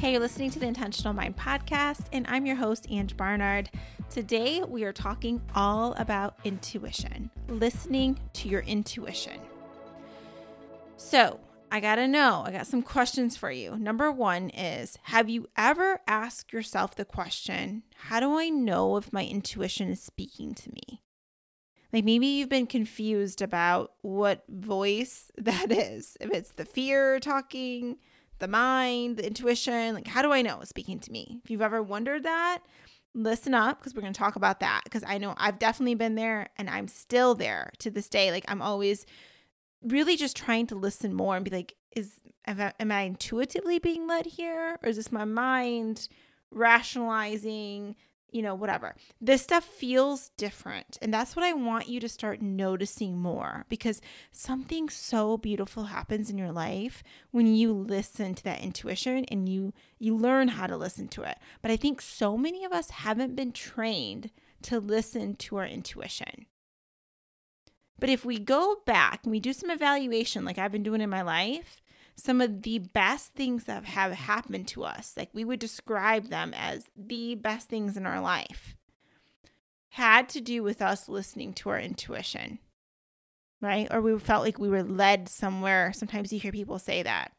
Hey, you're listening to the Intentional Mind podcast, and I'm your host, Ang Barnard. Today, we are talking all about intuition, listening to your intuition. So, I gotta know, I got some questions for you. Number one is Have you ever asked yourself the question, How do I know if my intuition is speaking to me? Like maybe you've been confused about what voice that is. If it's the fear talking, the mind, the intuition. Like, how do I know it's speaking to me? If you've ever wondered that, listen up because we're going to talk about that. Because I know I've definitely been there and I'm still there to this day. Like, I'm always really just trying to listen more and be like, is am I intuitively being led here? Or is this my mind rationalizing? You know, whatever. This stuff feels different. And that's what I want you to start noticing more because something so beautiful happens in your life when you listen to that intuition and you you learn how to listen to it. But I think so many of us haven't been trained to listen to our intuition. But if we go back and we do some evaluation like I've been doing in my life, some of the best things that have happened to us, like we would describe them as the best things in our life, had to do with us listening to our intuition, right? Or we felt like we were led somewhere. Sometimes you hear people say that.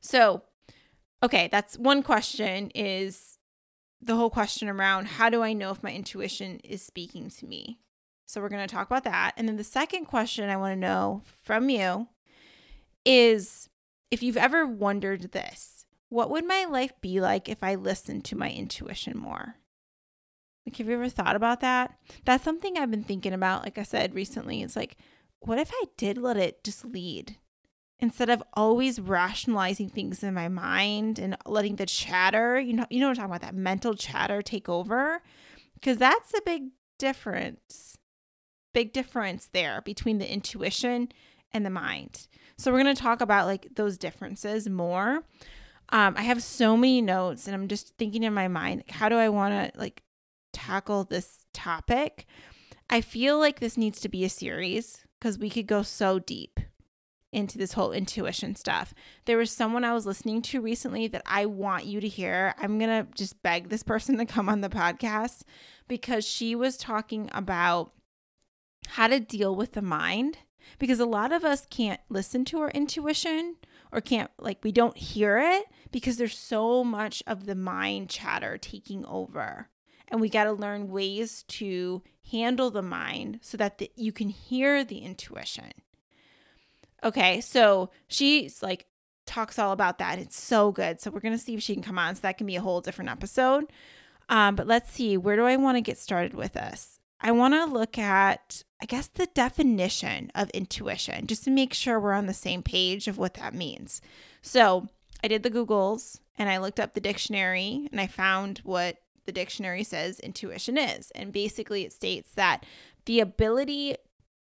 So, okay, that's one question is the whole question around how do I know if my intuition is speaking to me? So, we're going to talk about that. And then the second question I want to know from you is if you've ever wondered this, what would my life be like if I listened to my intuition more? Like, have you ever thought about that? That's something I've been thinking about. Like I said recently, it's like, what if I did let it just lead instead of always rationalizing things in my mind and letting the chatter, you know, you know what I'm talking about, that mental chatter take over? Because that's a big difference. Big difference there between the intuition and the mind. So we're going to talk about like those differences more. Um, I have so many notes and I'm just thinking in my mind, how do I want to like tackle this topic? I feel like this needs to be a series because we could go so deep into this whole intuition stuff. There was someone I was listening to recently that I want you to hear. I'm going to just beg this person to come on the podcast because she was talking about how to deal with the mind because a lot of us can't listen to our intuition or can't like we don't hear it because there's so much of the mind chatter taking over. And we got to learn ways to handle the mind so that the, you can hear the intuition. Okay so she's like talks all about that. It's so good. So we're to see if she can come on. So that can be a whole different episode. Um, but let's see. Where do i want to get started with this I want to look at, I guess, the definition of intuition just to make sure we're on the same page of what that means. So I did the Googles and I looked up the dictionary and I found what the dictionary says intuition is. And basically, it states that the ability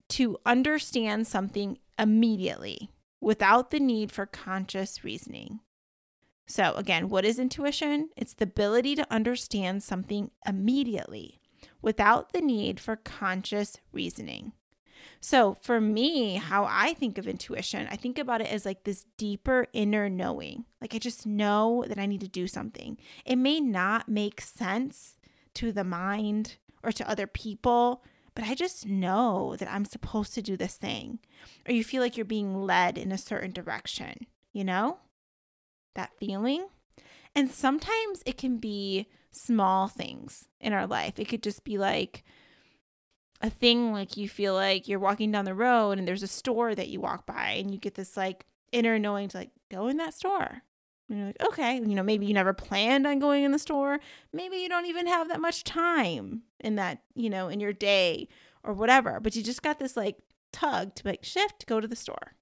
to understand something immediately without the need for conscious reasoning. So, again, what is intuition? It's the ability to understand something immediately without the need for conscious reasoning. So, for me, how I think of intuition, I think about it as like this deeper inner knowing. Like, I just know that I need to do something. It may not make sense to the mind or to other people, but I just know that I'm supposed to do this thing. Or you feel like you're being led in a certain direction, you know? That feeling. And sometimes it can be small things in our life. It could just be like a thing like you feel like you're walking down the road and there's a store that you walk by and you get this like inner knowing to like go in that store. And you're like, okay, you know, maybe you never planned on going in the store. Maybe you don't even have that much time in that, you know, in your day or whatever. But you just got this like tug to like shift, go to the store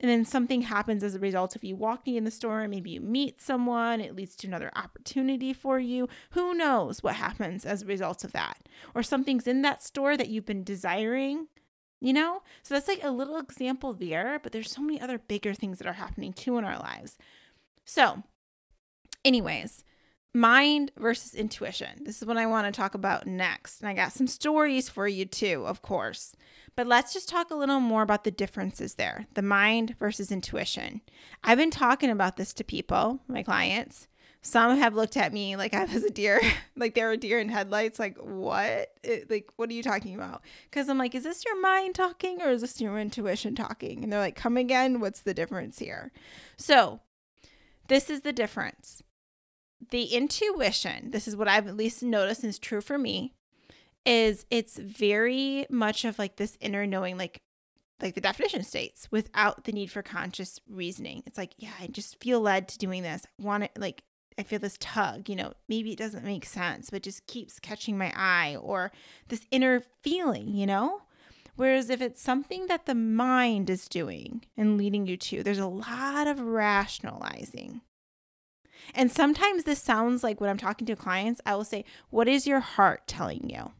and then something happens as a result of you walking in the store. Maybe you meet someone. It leads to another opportunity for you. Who knows what happens as a result of that? Or something's in that store that you've been desiring you know? So that's like a little example there but there's so many other bigger things that are happening too in our lives. So anyways mind versus intuition. This is what I want to talk about next. And I got some stories for you too, of course. But let's just talk a little more about the differences there the mind versus intuition. I've been talking about this to people, my clients. Some have looked at me like I was a deer, like they're a deer in headlights. Like, what? It, like, what are you talking about? Because I'm like, is this your mind talking or is this your intuition talking? And they're like, come again. What's the difference here? So, this is the difference. The intuition, this is what I've at least noticed is true for me, is it's very much of like this inner knowing, like like the definition states, without the need for conscious reasoning. It's like, yeah, I just feel led to doing this. I want it like I feel this tug, you know, maybe it doesn't make sense, but just keeps catching my eye or this inner feeling, you know? Whereas if it's something that the mind is doing and leading you to, there's a lot of rationalizing. And sometimes this sounds like when I'm talking to clients, I will say, What is your heart telling you?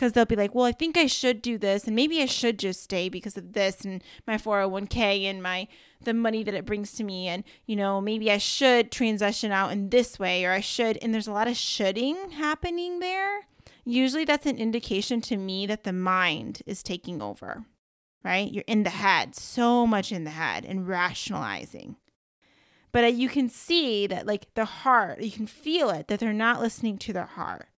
because they'll be like, well, I think I should do this, and maybe I should just stay because of this and my 401k and my the money that it brings to me, and you know, maybe I should transition out in this way, or I should. And there's a lot of shoulding happening there. Usually, that's an indication to me that the mind is taking over. Right? You're in the head, so much in the head, and rationalizing but uh, you can see that like the heart you can feel it that they're not listening to their heart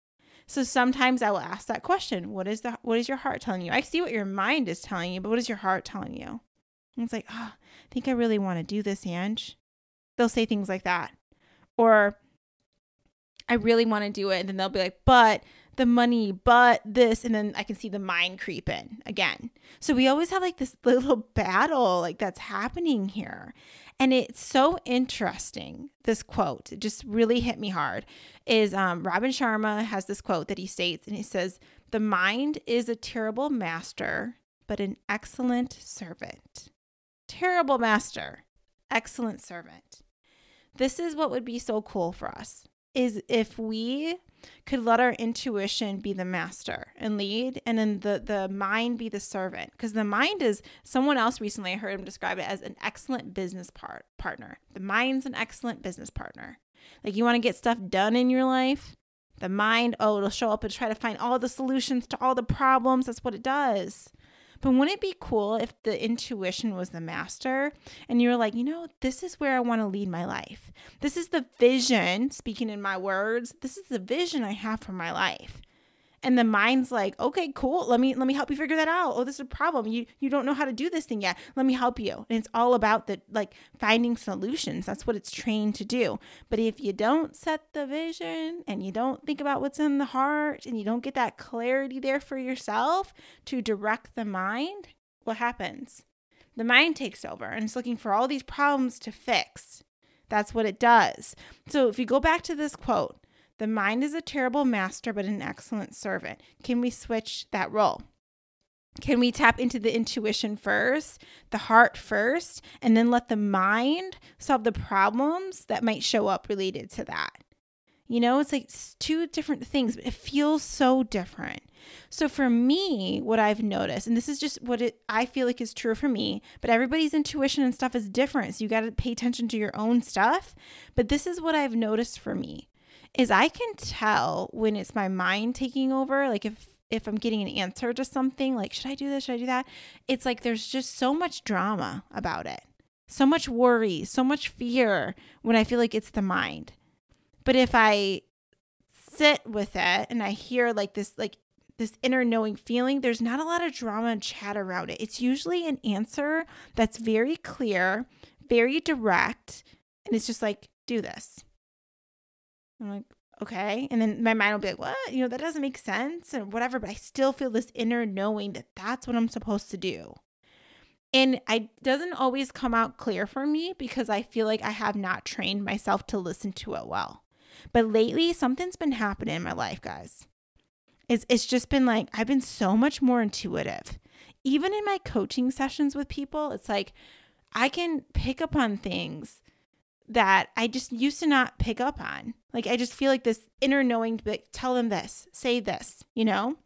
so sometimes I will ask that question, what is the what is your heart telling you? I see what your mind is telling you, but what is your heart telling you? And it's like, oh, I think I really want to do this, Ang. They'll say things like that. Or I really want to do it. And then they'll be like, but the money, but this. And then I can see the mind creep in again. So we always have like this little battle like that's happening here. And it's so interesting. This quote it just really hit me hard. Is um, Robin Sharma has this quote that he states, and he says, "The mind is a terrible master, but an excellent servant. Terrible master, excellent servant." This is what would be so cool for us is if we could let our intuition be the master and lead and then the the mind be the servant. Because the mind is someone else recently I heard him describe it as an excellent business part partner. The mind's an excellent business partner. Like you want to get stuff done in your life? The mind oh it'll show up and try to find all the solutions to all the problems. That's what it does but wouldn't it be cool if the intuition was the master and you were like, you know, this is where I want to lead my life. This is the vision, speaking in my words, this is the vision I have for my life and the mind's like okay cool. Let me let me help you figure that out. Oh this is a problem. You you don't know how to do this thing yet. Let me help you. And it's all about the like finding solutions. That's what it's trained to do. But if you don't set the vision and you don't think about what's in the heart and you don't get that clarity there for yourself to direct the mind what happens? The mind takes over and it's looking for all these problems to fix. That's what it does. So if you go back to this quote the mind is a terrible master, but an excellent servant. Can we switch that role? Can we tap into the intuition first, the heart first, and then let the mind solve the problems that might show up related to that? You know, it's like two different things, but it feels so different. So for me, what I've noticed, and this is just what it I feel like is true for me, but everybody's intuition and stuff is different. So you got to pay attention to your own stuff. But this is what I've noticed for me is I can tell when it's my mind taking over, like if if I'm getting an answer to something, like should I do this, should I do that? It's like there's just so much drama about it. So much worry, so much fear when I feel like it's the mind. But if I sit with it and I hear like this like this inner knowing feeling, there's not a lot of drama and chat around it. It's usually an answer that's very clear, very direct, and it's just like, do this. I'm like, okay. And then my mind will be like, what? You know, that doesn't make sense or whatever. But I still feel this inner knowing that that's what I'm supposed to do. And it doesn't always come out clear for me because I feel like I have not trained myself to listen to it well. But lately, something's been happening in my life, guys. It's, it's just been like, I've been so much more intuitive. Even in my coaching sessions with people, it's like I can pick up on things that I just used to not pick up on. Like I just feel like this inner knowing like, tell them this, say this, you know?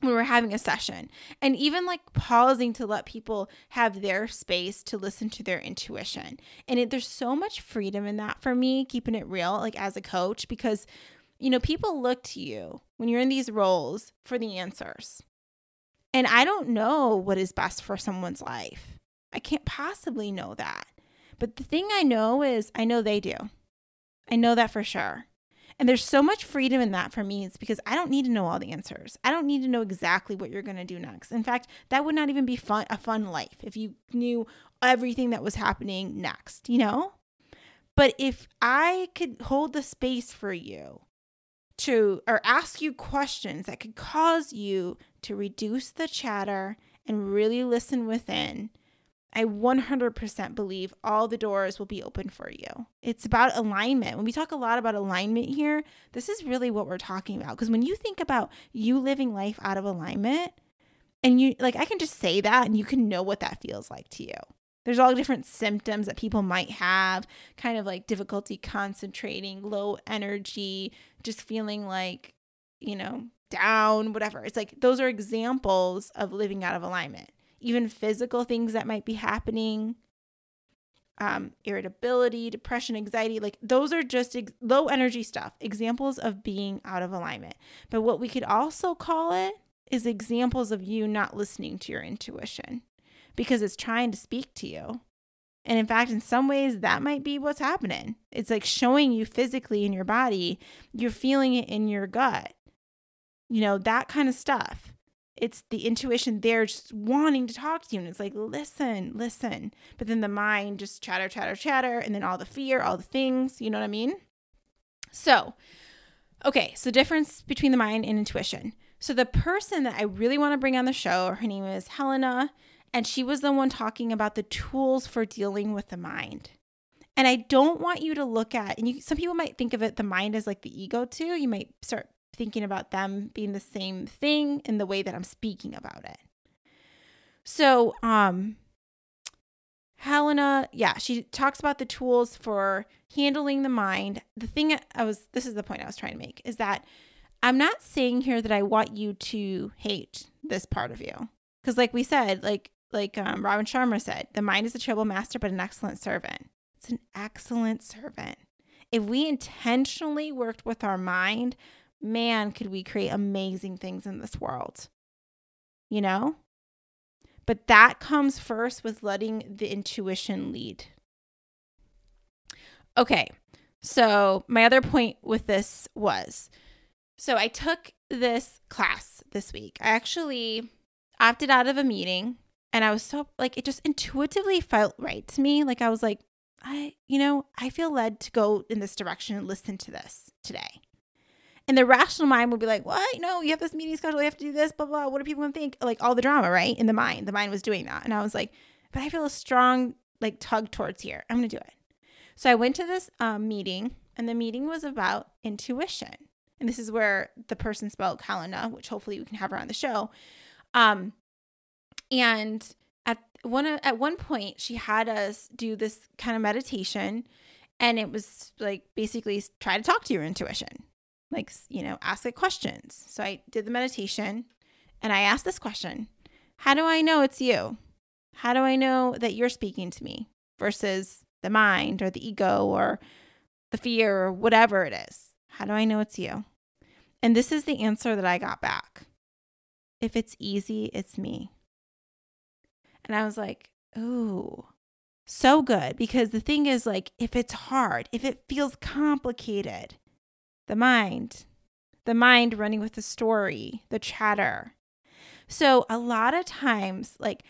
when we're having a session. And even like pausing to let people have their space to listen to their intuition. And it, there's so much freedom in that for me keeping it real like as a coach because you know people look to you when you're in these roles for the answers. And i don't know what is best for someone's life. I can't possibly know that but the thing i know is i know they do i know that for sure and there's so much freedom in that for me. It's because I don't need to know all the answers. I don't need to know exactly what you're going to do next. In fact, that would not even be fun a fun life if you knew everything that was happening next, you know? But if I could hold the space for you to or ask you questions that could cause you to reduce the chatter and really listen within I 100% believe all the doors will be open for you. It's about alignment. When we talk a lot about alignment here, this is really what we're talking about. Because when you think about you living life out of alignment, and you like, I can just say that and you can know what that feels like to you. There's all different symptoms that people might have, kind of like difficulty concentrating, low energy, just feeling like, you know, down, whatever. It's like those are examples of living out of alignment even physical things that might be happening, um, irritability, depression, anxiety, like those are just ex- low energy stuff, examples of being out of alignment. But what we could also call it is examples of you not listening to your intuition because it's trying to speak to you. And in fact, in some ways, that might be what's happening. It's like showing you physically in your body, you're feeling it in your gut, you know, that kind of stuff it's the intuition there just wanting to talk to you. And it's like, listen, listen. But then the mind just chatter, chatter, chatter. And then all the fear, all the things. You know what I mean? So, okay. So, difference between the mind and intuition. So, the person that I really want to bring on the show, her name is Helena. And she was the one talking about the tools for dealing with the mind. And I don't want you to look at, and you, some people might think of it, the mind as like the ego too. You might start thinking about them being the same thing in the way that I'm speaking about it. So, um, Helena, yeah, she talks about the tools for handling the mind. The thing I was, this is the point I was trying to make, is that I'm not saying here that I want you to hate this part of you. Because, like we said, like, like um, Robin Sharma said, the mind is a terrible master, but an excellent servant. It's an excellent servant. If we intentionally worked with our mind man, could we create amazing things in this world. You know? But that comes first with letting the intuition lead. Okay. So, my other point with this was so I took this class this week. I actually opted out of a meeting and I was so like, it just intuitively felt right to me. Like, I was like, I, you know, I feel led to go in this direction and listen to this today. And the rational mind would be like, what? No, you have this meeting schedule. You have to do this, blah, blah. What are people going to think? Like all the drama, right? In the mind. The mind was doing that. And I was like, but I feel a strong like tug towards here. I'm going to do it. So I went to this um, meeting, and the meeting was about intuition. And this is where the person spoke, Helena, which hopefully we can have her on the show. Um, and at one at one point, she had us do this kind of meditation, and it was like basically try to talk to your intuition like, you know, ask it questions. So I did the meditation and I asked this question How do I know it's you? How do I know that you're speaking to me versus the mind or the ego or the fear or whatever it is? How do I know it's you? And this is the answer that I got back. If it's easy, it's me. And I was like, ooh, so good. Because the thing is, like, if it's hard, if it feels complicated, the mind, the mind running with the story, the chatter. So, a lot of times, like,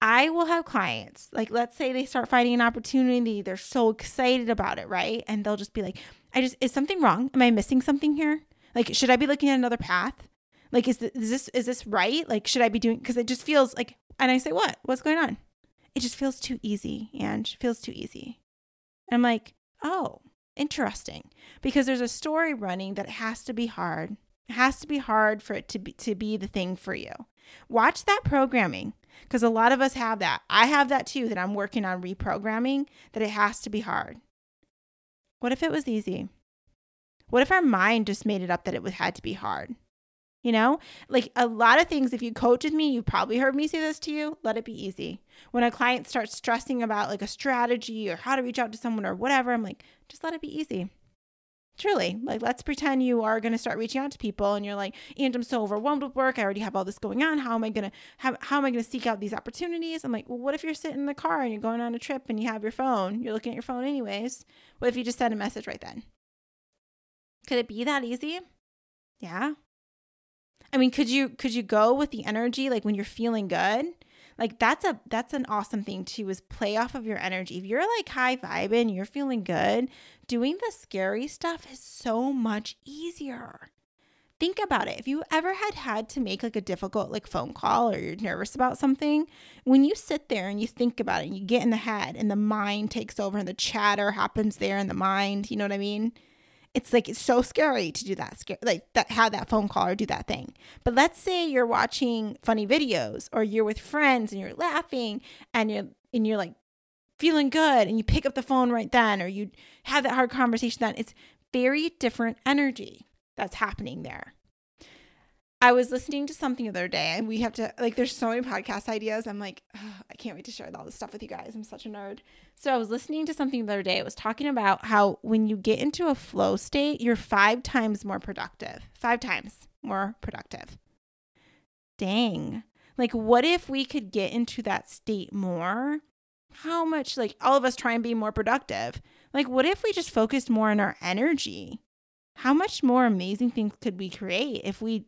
I will have clients, like, let's say they start finding an opportunity, they're so excited about it, right? And they'll just be like, I just, is something wrong? Am I missing something here? Like, should I be looking at another path? Like, is, is this, is this right? Like, should I be doing, because it just feels like, and I say, what? What's going on? It just feels too easy, and feels too easy. And I'm like, oh, interesting because there's a story running that has to be hard. It has to be hard for it to be to be the thing for you. Watch that programming because a lot of us have that. I have that too that I'm working on reprogramming that it has to be hard. What if it was easy? What if our mind just made it up that it had to be hard? You know, like a lot of things, if you coach with me, you've probably heard me say this to you let it be easy. When a client starts stressing about like a strategy or how to reach out to someone or whatever, I'm like, just let it be easy. Truly, like, let's pretend you are going to start reaching out to people and you're like, and I'm so overwhelmed with work. I already have all this going on. How am I going to, how, how am I going to seek out these opportunities? I'm like, well, what if you're sitting in the car and you're going on a trip and you have your phone? You're looking at your phone anyways. What if you just send a message right then? Could it be that easy? Yeah. I mean, could you could you go with the energy like when you're feeling good? Like that's a that's an awesome thing too is play off of your energy. If you're like high vibing, you're feeling good, doing the scary stuff is so much easier. Think about it. If you ever had had to make like a difficult like phone call or you're nervous about something, when you sit there and you think about it and you get in the head and the mind takes over and the chatter happens there in the mind, you know what I mean? It's like it's so scary to do that like that have that phone call or do that thing. But let's say you're watching funny videos or you're with friends and you're laughing and you're and you're like feeling good and you pick up the phone right then or you have that hard conversation then it's very different energy that's happening there I was listening to something the other day, and we have to like. There's so many podcast ideas. I'm like, oh, I can't wait to share all this stuff with you guys. I'm such a nerd. So I was listening to something the other day. It was talking about how when you get into a flow state, you're five times more productive. Five times more productive. Dang. Like, what if we could get into that state more? How much, like, all of us try and be more productive. Like, what if we just focused more on our energy? How much more amazing things could we create if we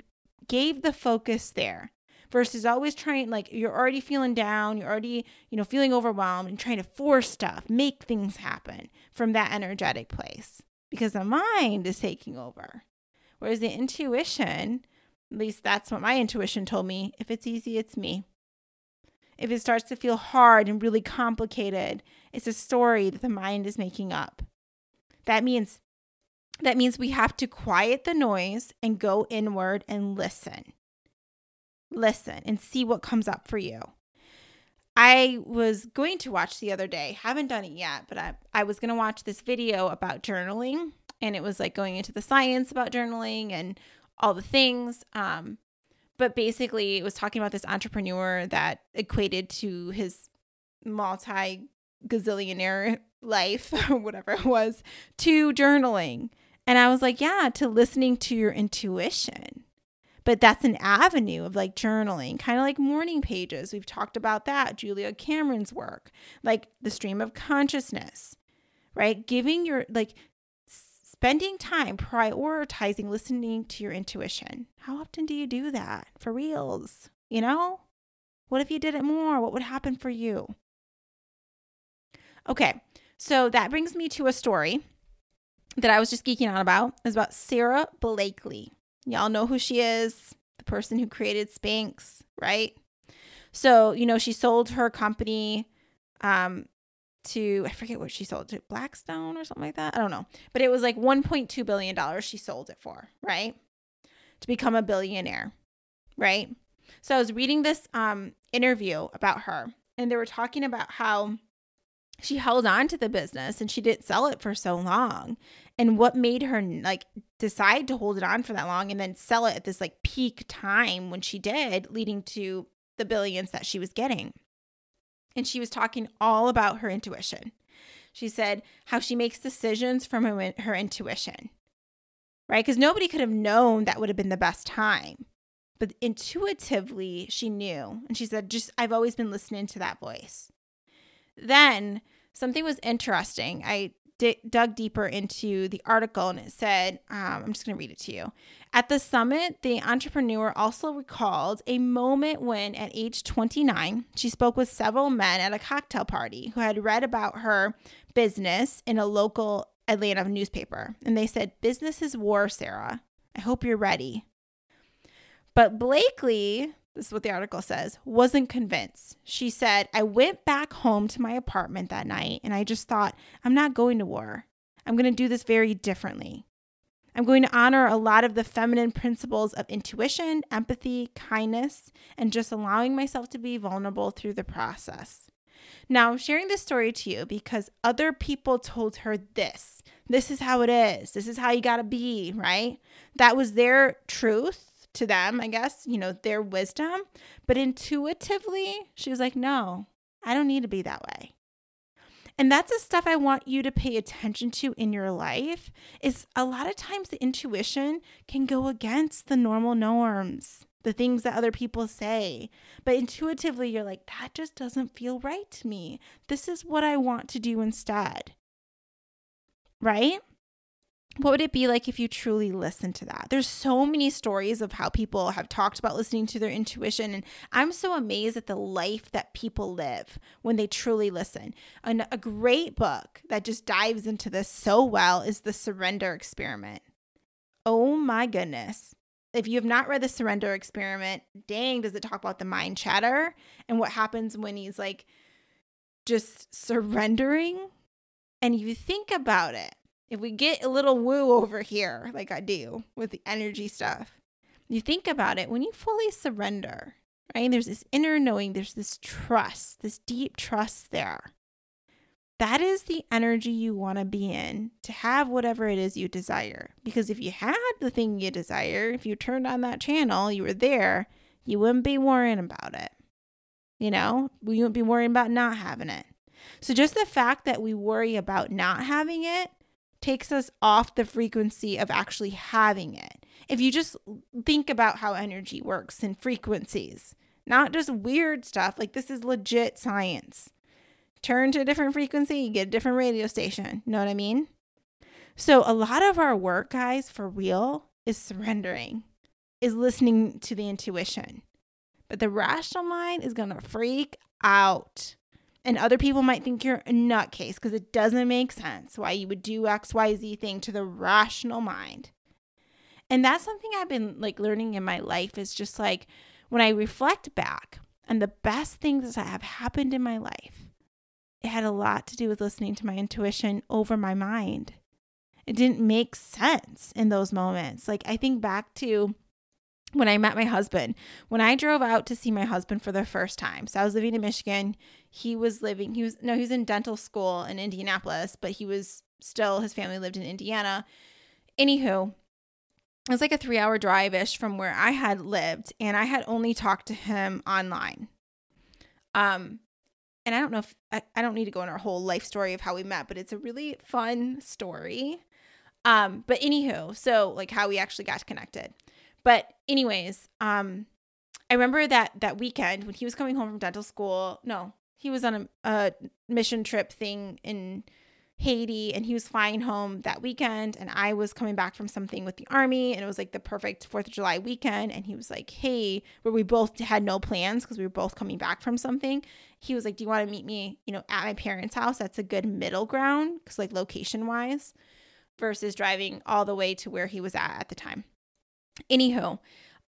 gave the focus there versus always trying like you're already feeling down you're already you know feeling overwhelmed and trying to force stuff make things happen from that energetic place because the mind is taking over. Whereas the intuition at least that's what my intuition told me if it's easy it's me. If it starts to feel hard and really complicated it's a story that the mind is making up. That means that means we have to quiet the noise and go inward and listen. Listen and see what comes up for you. I was going to watch the other day, haven't done it yet, but I, I was going to watch this video about journaling. And it was like going into the science about journaling and all the things. Um, but basically, it was talking about this entrepreneur that equated to his multi gazillionaire life or whatever it was to journaling. And I was like, yeah, to listening to your intuition. But that's an avenue of like journaling, kind of like morning pages. We've talked about that, Julia Cameron's work, like the stream of consciousness, right? Giving your, like, spending time prioritizing listening to your intuition. How often do you do that for reals? You know? What if you did it more? What would happen for you? Okay, so that brings me to a story that I was just geeking out about is about Sara Blakely. Y'all know who she is, the person who created Spanx, right? So, you know, she sold her company um to I forget what she sold to Blackstone or something like that. I don't know. But it was like 1.2 billion dollars she sold it for, right? To become a billionaire, right? So I was reading this um interview about her and they were talking about how she held on to the business and she didn't sell it for so long and what made her like decide to hold it on for that long and then sell it at this like peak time when she did leading to the billions that she was getting. And she was talking all about her intuition. She said how she makes decisions from her, intuition right? Because nobody could have known that would have been the best time. But intuitively she knew. And she said just i've always been listening to that voice. Then something was interesting. I d- dug deeper into the article and it said, um, I'm just going to read it to you. At the summit, the entrepreneur also recalled a moment when, at age 29, she spoke with several men at a cocktail party who had read about her business in a local Atlanta newspaper. And they said, Business is war, Sara. I hope you're ready. But Blakely this is what the article says, wasn't convinced. She said, I went back home to my apartment that night and I just thought, I'm not going to war. I'm going to do this very differently. I'm going to honor a lot of the feminine principles of intuition, empathy, kindness, and just allowing myself to be vulnerable through the process. Now, I'm sharing this story to you because other people told her this. This is how it is. This is how you got to be, right? That was their truth to them, I guess, you know, their wisdom. But intuitively, she was like, no, I don't need to be that way. And that's the stuff I want you to pay attention to in your life is a lot of times the intuition can go against the normal norms, the things that other people say. But intuitively you're like that just doesn't feel right to me. This is what I want to do instead. Right? What would it be like if you truly listened to that? There's so many stories of how people have talked about listening to their intuition. And I'm so amazed at the life that people live when they truly listen. And a great book that just dives into this so well is The Surrender Experiment. Oh my goodness. If you have not read The Surrender Experiment, dang, does it talk about the mind chatter and what happens when he's like just surrendering? And you think about it if we get a little woo over here, like I do with the energy stuff, you think about it when you fully surrender, right? There's this inner knowing, there's this trust, this deep trust there. That is the energy you want to be in to have whatever it is you desire. Because if you had the thing you desire, if you turned on that channel, you were there, you wouldn't be worrying about it. You know, we wouldn't be worrying about not having it. So just the fact that we worry about not having it takes us off the frequency of actually having it. If you just think about how energy works and frequencies, not just weird stuff, like this is legit science. Turn to a different frequency, you get a different radio station. Know what I mean? So, a lot of our work, guys, for real, is surrendering, is listening to the intuition. But the rational mind is going to freak out. And other people might think you're a nutcase because it doesn't make sense why you would do XYZ thing to the rational mind. And that's something I've been like learning in my life is just like when I reflect back and the best things that have happened in my life, it had a lot to do with listening to my intuition over my mind. It didn't make sense in those moments. Like I think back to when I met my husband, when I drove out to see my husband for the first time. So I was living in Michigan. He was living, he was, no, he was in dental school in Indianapolis, but he was still, his family lived in Indiana. Anywho, it was like a three hour drive ish from where I had lived, and I had only talked to him online. Um, and I don't know if I, I don't need to go in our whole life story of how we met, but it's a really fun story. Um, but anywho, so like how we actually got connected. But anyways, um, I remember that that weekend when he was coming home from dental school. No, he was on a, a mission trip thing in Haiti and he was flying home that weekend and I was coming back from something with the army and it was like the perfect 4th of July weekend and he was like, "Hey, where we both had no plans because we were both coming back from something." He was like, "Do you want to meet me, you know, at my parents' house? That's a good middle ground cuz like location-wise versus driving all the way to where he was at at the time." Anywho,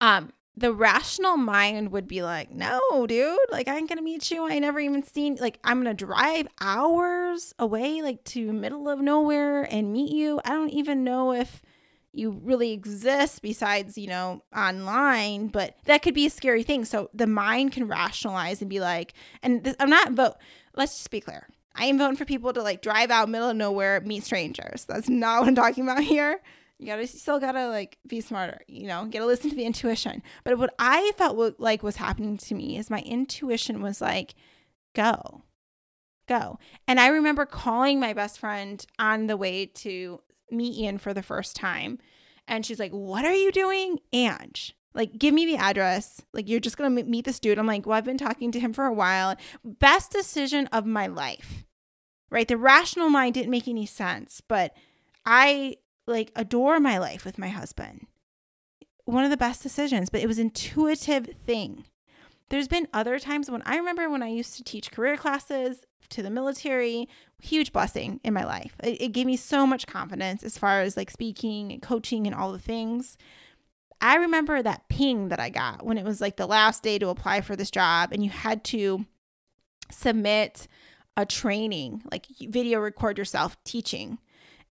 um, the rational mind would be like, no, dude, like I ain't gonna meet you. I ain't never even seen like I'm gonna drive hours away, like to middle of nowhere and meet you. I don't even know if you really exist besides, you know, online, but that could be a scary thing. So the mind can rationalize and be like, and this, I'm not vote. Let's just be clear. I am voting for people to like drive out middle of nowhere, meet strangers. That's not what I'm talking about here. You gotta still gotta like be smarter, you know, gotta listen to the intuition. But what I felt like was happening to me is my intuition was like, go, go. And I remember calling my best friend on the way to meet Ian for the first time. And she's like, What are you doing? Ang, like, give me the address. Like, you're just gonna meet this dude. I'm like, Well, I've been talking to him for a while. Best decision of my life, right? The rational mind didn't make any sense, but I like adore my life with my husband. One of the best decisions, but it was intuitive thing. There's been other times when I remember when I used to teach career classes to the military, huge blessing in my life. It, it gave me so much confidence as far as like speaking and coaching and all the things. I remember that ping that I got when it was like the last day to apply for this job and you had to submit a training, like video record yourself teaching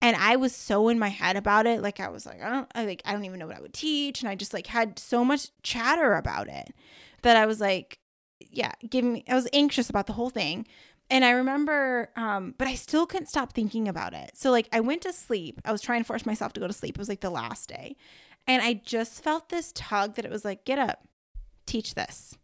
and I was so in my head about it. Like I was like, I don't I like I don't even know what I would teach. And I just like had so much chatter about it that I was like, yeah, give me I was anxious about the whole thing. And I remember, um, but I still couldn't stop thinking about it. So like I went to sleep. I was trying to force myself to go to sleep. It was like the last day. And I just felt this tug that it was like, get up, teach this.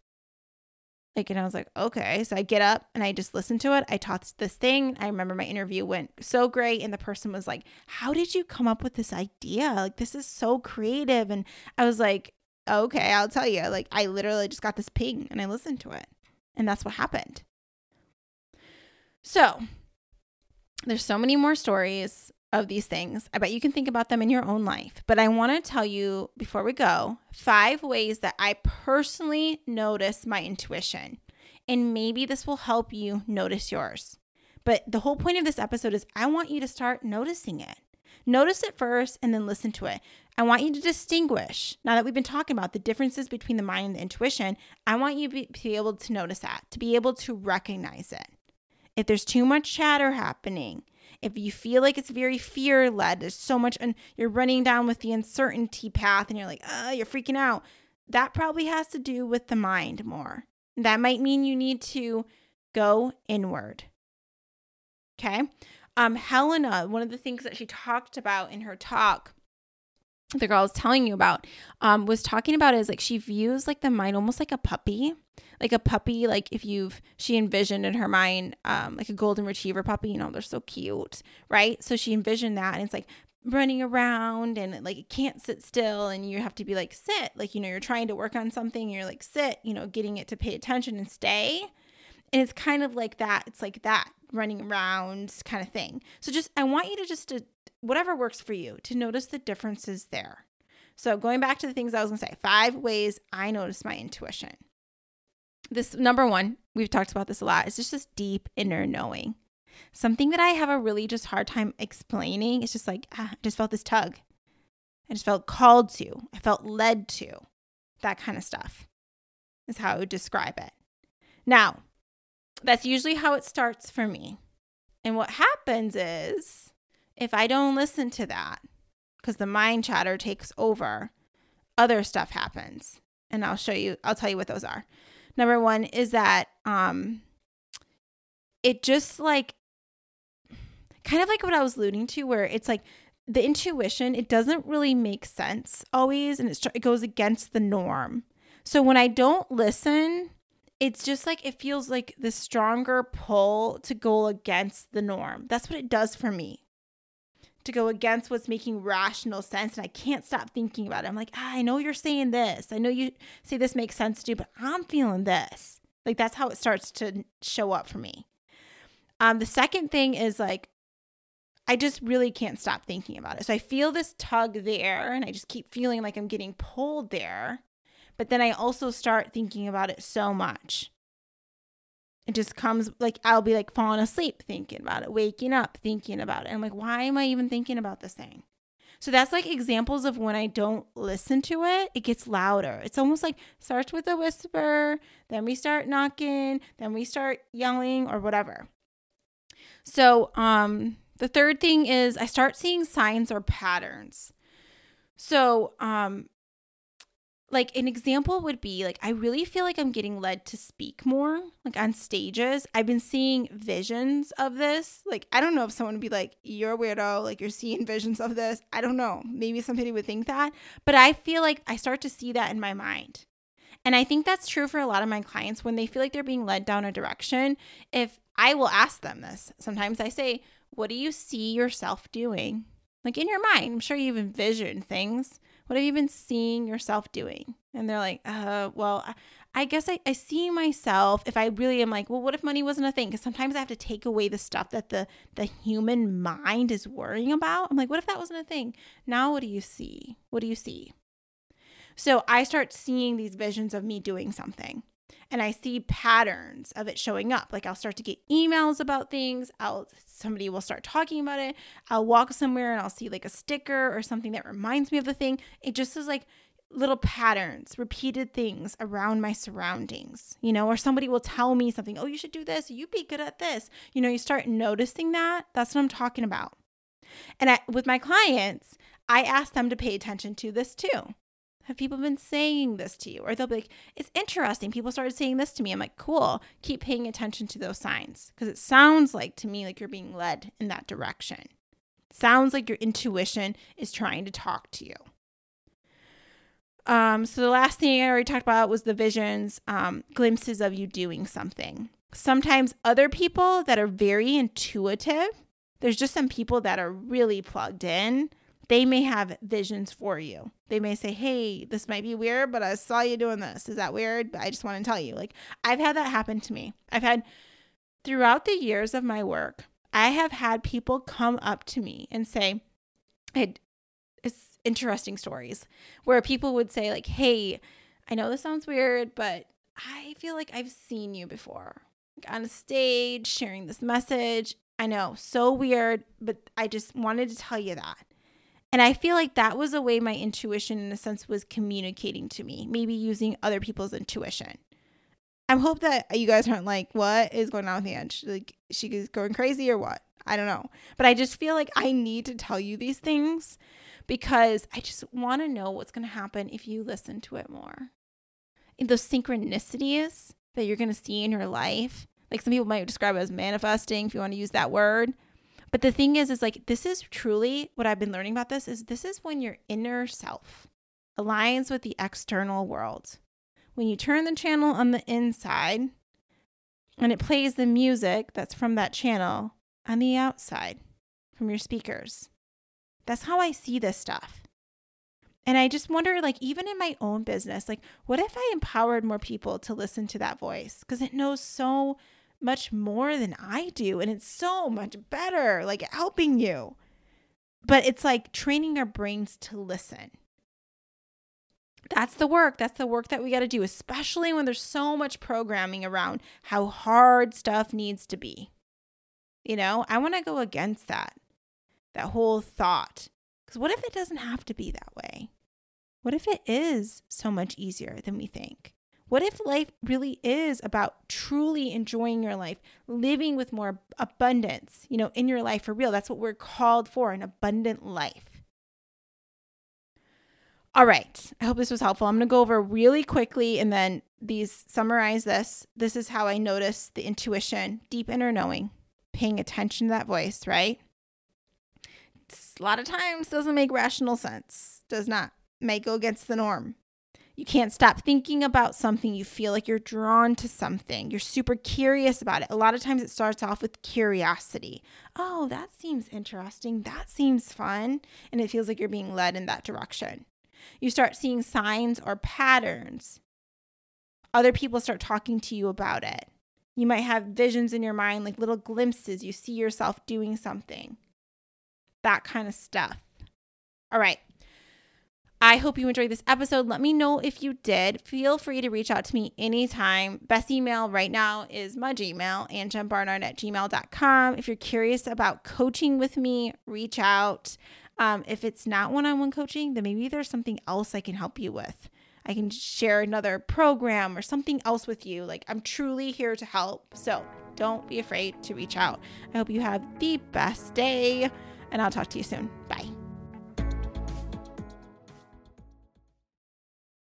Like, and I was like, okay. So I get up and I just listen to it. I taught this thing. I remember my interview went so great. And the person was like, how did you come up with this idea? Like, this is so creative. And I was like, okay, I'll tell you. Like, I literally just got this ping and I listened to it. And that's what happened. So there's so many more stories of these things. I bet you can think about them in your own life. But I want to tell you before we go five ways that I personally notice my intuition. And maybe this will help you notice yours. But the whole point of this episode is I want you to start noticing it. Notice it first and then listen to it. I want you to distinguish. Now that we've been talking about the differences between the mind and the intuition, I want you to be, able to notice that, to be able to recognize it. If there's too much chatter happening, if you feel like it's very fear led, there's so much, and you're running down with the uncertainty path and you're like, oh, you're freaking out, that probably has to do with the mind more. That might mean you need to go inward. Okay. Um, Helena, one of the things that she talked about in her talk, the girl I was telling you about, um, was talking about is like she views like the mind almost like a puppy like a puppy like if you've she envisioned in her mind um like a golden retriever puppy you know they're so cute right? So she envisioned that and it's like running around and like it can't sit still and you have to be like sit like you know you're trying to work on something you're like sit you know getting it to pay attention and stay and it's kind of like that it's like that running around kind of thing so just i want you to just to whatever works for you to notice the differences there so going back to the things i was going to say five ways i notice my intuition this number one, we've talked about this a lot, it's just this deep inner knowing. Something that I have a really just hard time explaining. It's just like, ah, I just felt this tug. I just felt called to. I felt led to. That kind of stuff is how I would describe it. Now, that's usually how it starts for me. And what happens is if I don't listen to that, because the mind chatter takes over, other stuff happens. And I'll show you, I'll tell you what those are. Number one is that um it just like kind of like what I was alluding to, where it's like the intuition, it doesn't really make sense always, and it's, it goes against the norm. So when I don't listen, it's just like it feels like the stronger pull to go against the norm. That's what it does for me to go against what's making rational sense and I can't stop thinking about it. I'm like, ah, I know you're saying this. I know you say this makes sense to you, but I'm feeling this. Like that's how it starts to show up for me. Um, the second thing is like I just really can't stop thinking about it. So I feel this tug there and I just keep feeling like I'm getting pulled there. But then I also start thinking about it so much it just comes like I'll be like falling asleep thinking about it, waking up thinking about it. I'm like, why am I even thinking about this thing? So that's like examples of when I don't listen to it, it gets louder. It's almost like starts with a whisper, then we start knocking, then we start yelling or whatever. So, um the third thing is I start seeing signs or patterns. So, um like an example would be like I really feel like I'm getting led to speak more like on stages. I've been seeing visions of this. Like I don't know if someone would be like you're a weirdo, like you're seeing visions of this. I don't know. Maybe somebody would think that, but I feel like I start to see that in my mind. And I think that's true for a lot of my clients when they feel like they're being led down a direction. If I will ask them this, sometimes I say, "What do you see yourself doing?" Like in your mind, I'm sure you've envisioned things what have you been seeing yourself doing? And they're like, uh, well, I guess I, I see myself if I really am like, well, what if money wasn't a thing? Because sometimes I have to take away the stuff that the the human mind is worrying about. I'm like, what if that wasn't a thing? Now what do you see? What do you see? So I start seeing these visions of me doing something and I see patterns of it showing up. Like I'll start to get emails about things. I'll somebody will start talking about it. I'll walk somewhere and I'll see like a sticker or something that reminds me of the thing. It just is like little patterns, repeated things around my surroundings, you know, or somebody will tell me something, oh, you should do this, you'd be good at this. You know, you start noticing that. That's what I'm talking about. And I, with my clients, I ask them to pay attention to this too. Have people been saying this to you? Or they'll be like, it's interesting. People started saying this to me. I'm like, cool. Keep paying attention to those signs because it sounds like to me like you're being led in that direction. sounds like your intuition is trying to talk to you. Um, so the last thing I already talked about was the visions, um, glimpses of you doing something. Sometimes other people that are very intuitive, there's just some people that are really plugged in. They may have visions for you. They may say, Hey, this might be weird, but I saw you doing this. Is that weird? But I just want to tell you. Like, I've had that happen to me. I've had throughout the years of my work, I have had people come up to me and say, it's interesting stories where people would say, like, hey, I know this sounds weird, but I feel like I've seen you before like on a stage sharing this message. I know, so weird, but I just wanted to tell you that. And I feel like that was a way my intuition, in a sense, was communicating to me, maybe using other people's intuition. I hope that you guys aren't like, what is going on with the edge? Like, she is going crazy or what? I don't know. But I just feel like I need to tell you these things because I just want to know what's going to happen if you listen to it more. And those synchronicities that you're going to see in your life, like some people might describe it as manifesting, if you want to use that word. But the thing is, is like, this is truly what I've been learning about this is this is when your inner self aligns with the external world. When you turn the channel on the inside and it plays the music that's from that channel on the outside from your speakers. That's how I see this stuff. And I just wonder, like, even in my own business, like, what if I empowered more people to listen to that voice? Because it knows so much more than I do. And it's so much better, like, helping you. But it's like training our brains to listen. That's the work. That's the work that we got to do, especially when there's so much programming around how hard stuff needs to be. You know, I want to go against that, that whole thought. Because what if it doesn't have to be that way? What if it is so much easier than we think? What if life really is about truly enjoying your life, living with more abundance, you know, in your life for real? That's what we're called for an abundant life. All right. I hope this was helpful. I'm going to go over really quickly and then these summarize this. This is how I notice the intuition, deep inner knowing, paying attention to that voice, right? It's, a lot of times doesn't make rational sense, does not, may go against the norm. You can't stop thinking about something. You feel like you're drawn to something. You're super curious about it. A lot of times it starts off with curiosity. Oh, that seems interesting. That seems fun. And it feels like you're being led in that direction. You start seeing signs or patterns. Other people start talking to you about it. You might have visions in your mind, like little glimpses. You see yourself doing something, that kind of stuff. All right. I hope you enjoyed this episode. Let me know if you did. Feel free to reach out to me anytime. Best email right now is my Gmail, angmbarnard at gmail.com. If you're curious about coaching with me, reach out. Um, if it's not one on one coaching, then maybe there's something else I can help you with. I can share another program or something else with you. Like, I'm truly here to help. So don't be afraid to reach out. I hope you have the best day, and I'll talk to you soon. Bye.